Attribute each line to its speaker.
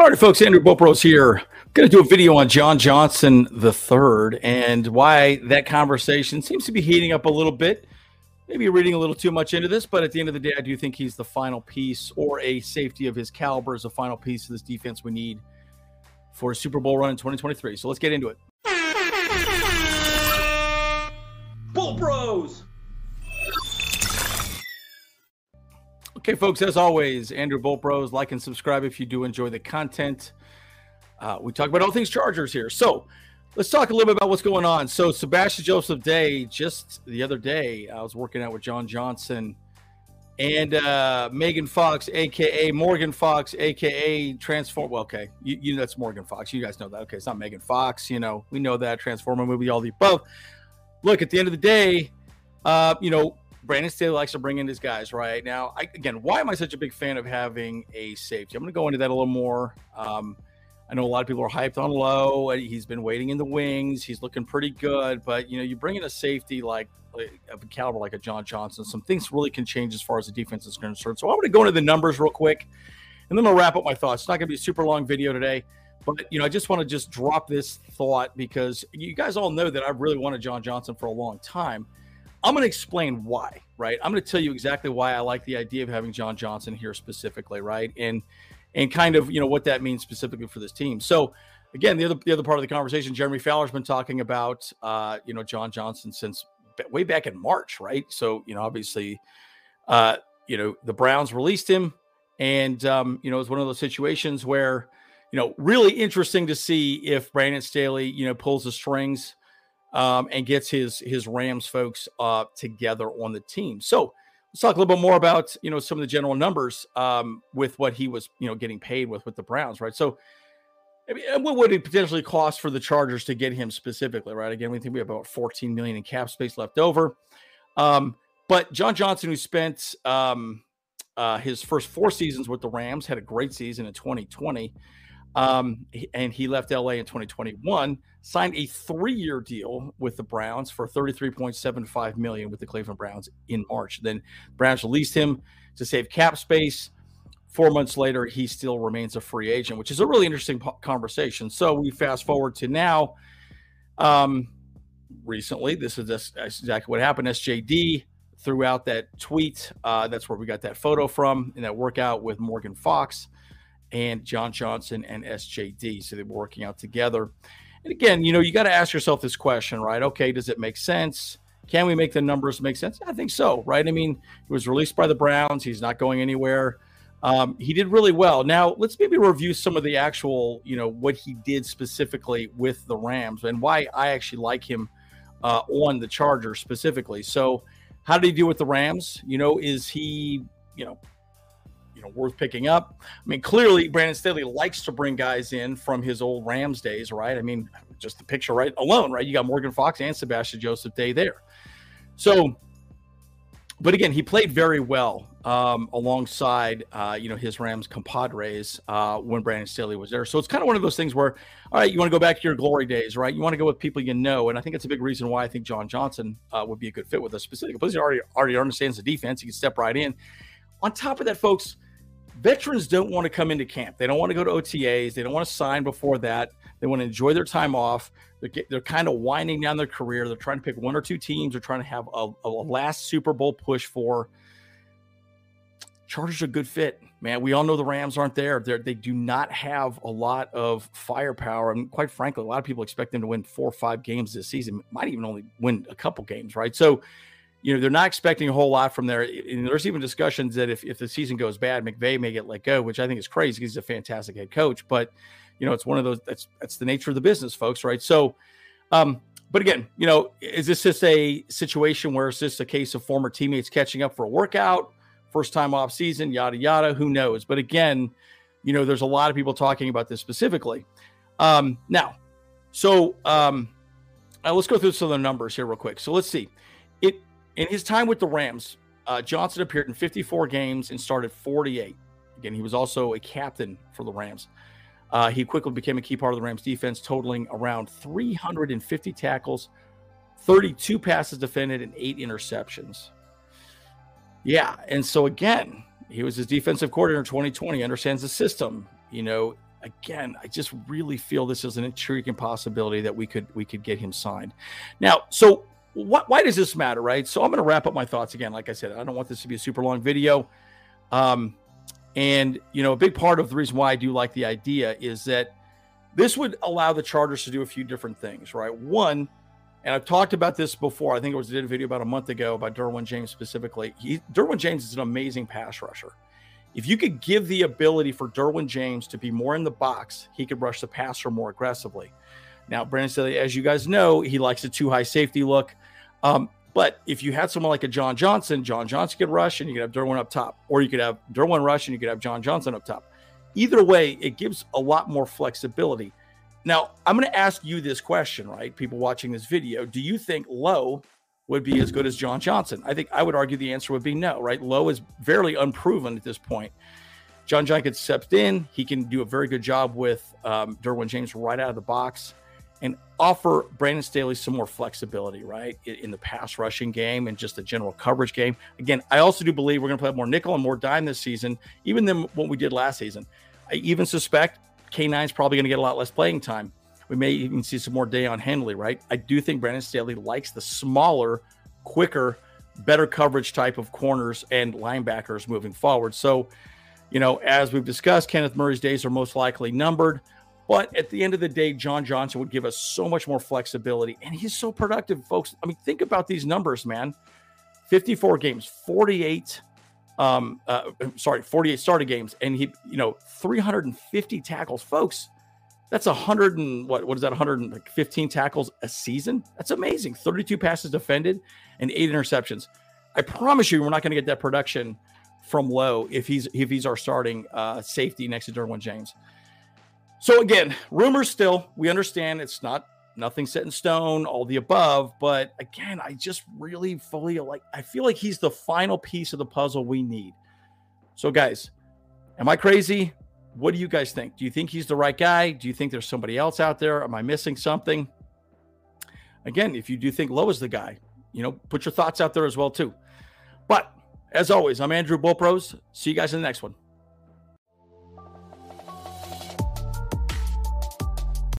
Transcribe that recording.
Speaker 1: All right, folks, Andrew Bolt Bros here. Going to do a video on John Johnson the third and why that conversation seems to be heating up a little bit. Maybe reading a little too much into this, but at the end of the day, I do think he's the final piece or a safety of his caliber is the final piece of this defense we need for a Super Bowl run in 2023. So let's get into it.
Speaker 2: Bolt Bros!
Speaker 1: Okay, folks, as always, Andrew Bolt Bros, like and subscribe if you do enjoy the content. Uh, we talk about all things Chargers here. So let's talk a little bit about what's going on. So, Sebastian Joseph Day, just the other day, I was working out with John Johnson and uh, Megan Fox, aka Morgan Fox, aka Transform. Well, okay, you, you know that's Morgan Fox. You guys know that. Okay, it's not Megan Fox. You know, we know that Transformer movie, all the above. Look, at the end of the day, uh, you know, Brandon Staley likes to bring in his guys right now. I, again, why am I such a big fan of having a safety? I'm going to go into that a little more. Um, I know a lot of people are hyped on low. He's been waiting in the wings. He's looking pretty good, but you know, you bring in a safety like, like of a caliber like a John Johnson, some things really can change as far as the defense is concerned. So I'm going to go into the numbers real quick, and then I'll wrap up my thoughts. It's not going to be a super long video today, but you know, I just want to just drop this thought because you guys all know that I've really wanted John Johnson for a long time. I'm going to explain why, right? I'm going to tell you exactly why I like the idea of having John Johnson here specifically, right? And and kind of you know what that means specifically for this team. So again, the other the other part of the conversation, Jeremy Fowler's been talking about uh, you know John Johnson since way back in March, right? So you know obviously, uh, you know the Browns released him, and um, you know it's one of those situations where you know really interesting to see if Brandon Staley you know pulls the strings um, and gets his his Rams folks uh, together on the team. So let's talk a little bit more about you know some of the general numbers um, with what he was you know getting paid with with the Browns, right? So. I mean, what would it potentially cost for the Chargers to get him specifically, right? Again, we think we have about 14 million in cap space left over. Um, but John Johnson, who spent um, uh, his first four seasons with the Rams, had a great season in 2020. Um, and he left LA in 2021, signed a three-year deal with the Browns for 33.75 million with the Cleveland Browns in March. Then Browns released him to save cap space. Four months later, he still remains a free agent, which is a really interesting conversation. So we fast forward to now. Um, recently, this is exactly what happened. SJD threw out that tweet. Uh, that's where we got that photo from in that workout with Morgan Fox and John Johnson and SJD. So they were working out together. And again, you know, you got to ask yourself this question, right? Okay, does it make sense? Can we make the numbers make sense? I think so, right? I mean, he was released by the Browns. He's not going anywhere. Um, he did really well. Now, let's maybe review some of the actual, you know, what he did specifically with the Rams and why I actually like him uh, on the Chargers specifically. So, how did he do with the Rams? You know, is he, you know, you know worth picking up. I mean, clearly Brandon Staley likes to bring guys in from his old Rams days, right? I mean, just the picture right alone, right? You got Morgan Fox and Sebastian Joseph Day there. So, but again, he played very well um, alongside uh, you know his Rams compadres uh, when Brandon Staley was there. So it's kind of one of those things where, all right, you want to go back to your glory days, right? You want to go with people you know, and I think it's a big reason why I think John Johnson uh, would be a good fit with us specifically because he already already understands the defense. He can step right in. On top of that, folks, veterans don't want to come into camp. They don't want to go to OTAs. They don't want to sign before that. They want to enjoy their time off. They're, they're kind of winding down their career. They're trying to pick one or two teams. They're trying to have a, a last Super Bowl push for. Chargers are a good fit, man. We all know the Rams aren't there. They're, they do not have a lot of firepower. And quite frankly, a lot of people expect them to win four or five games this season. Might even only win a couple games, right? So you know, they're not expecting a whole lot from there. And there's even discussions that if, if the season goes bad, McVay may get let go, which I think is crazy he's a fantastic head coach. But, you know, it's one of those that's that's the nature of the business, folks, right? So um, but again, you know, is this just a situation where it's just a case of former teammates catching up for a workout, first time off season, yada yada? Who knows? But again, you know, there's a lot of people talking about this specifically. Um, now, so um, uh, let's go through some of the numbers here real quick. So let's see. It in his time with the Rams, uh, Johnson appeared in 54 games and started 48. Again, he was also a captain for the Rams. Uh, he quickly became a key part of the Rams defense, totaling around 350 tackles, 32 passes defended, and eight interceptions. Yeah. And so, again, he was his defensive coordinator in 2020, understands the system. You know, again, I just really feel this is an intriguing possibility that we could we could get him signed. Now, so why does this matter, right? So I'm going to wrap up my thoughts again. Like I said, I don't want this to be a super long video. Um, and you know, a big part of the reason why I do like the idea is that this would allow the Chargers to do a few different things, right? One, and I've talked about this before. I think it was did a video about a month ago about Derwin James specifically. He, Derwin James is an amazing pass rusher. If you could give the ability for Derwin James to be more in the box, he could rush the passer more aggressively. Now, Brandon Staley, as you guys know, he likes a two high safety look. Um, but if you had someone like a John Johnson, John Johnson could rush and you could have Derwin up top, or you could have Derwin rush and you could have John Johnson up top. Either way, it gives a lot more flexibility. Now, I'm going to ask you this question, right? People watching this video, do you think Lowe would be as good as John Johnson? I think I would argue the answer would be no, right? Lowe is fairly unproven at this point. John Jenkins stepped in. He can do a very good job with um, Derwin James right out of the box and offer Brandon Staley some more flexibility, right, in the pass rushing game and just the general coverage game. Again, I also do believe we're going to play more nickel and more dime this season, even than what we did last season. I even suspect K9 is probably going to get a lot less playing time. We may even see some more Daiyan Henley, right? I do think Brandon Staley likes the smaller, quicker, better coverage type of corners and linebackers moving forward. So, you know, as we've discussed, Kenneth Murray's days are most likely numbered. But at the end of the day, John Johnson would give us so much more flexibility. And he's so productive, folks. I mean, think about these numbers, man 54 games, 48, um, uh, sorry, 48 started games, and he, you know, 350 tackles. Folks, that's a hundred and what what is that 115 tackles a season that's amazing 32 passes defended and eight interceptions i promise you we're not going to get that production from lowe if he's if he's our starting uh, safety next to derwin james so again rumors still we understand it's not nothing set in stone all the above but again i just really fully like i feel like he's the final piece of the puzzle we need so guys am i crazy what do you guys think? Do you think he's the right guy? Do you think there's somebody else out there? Am I missing something? Again, if you do think Lowe is the guy, you know, put your thoughts out there as well too. But as always, I'm Andrew Bolt Bros. See you guys in the next one.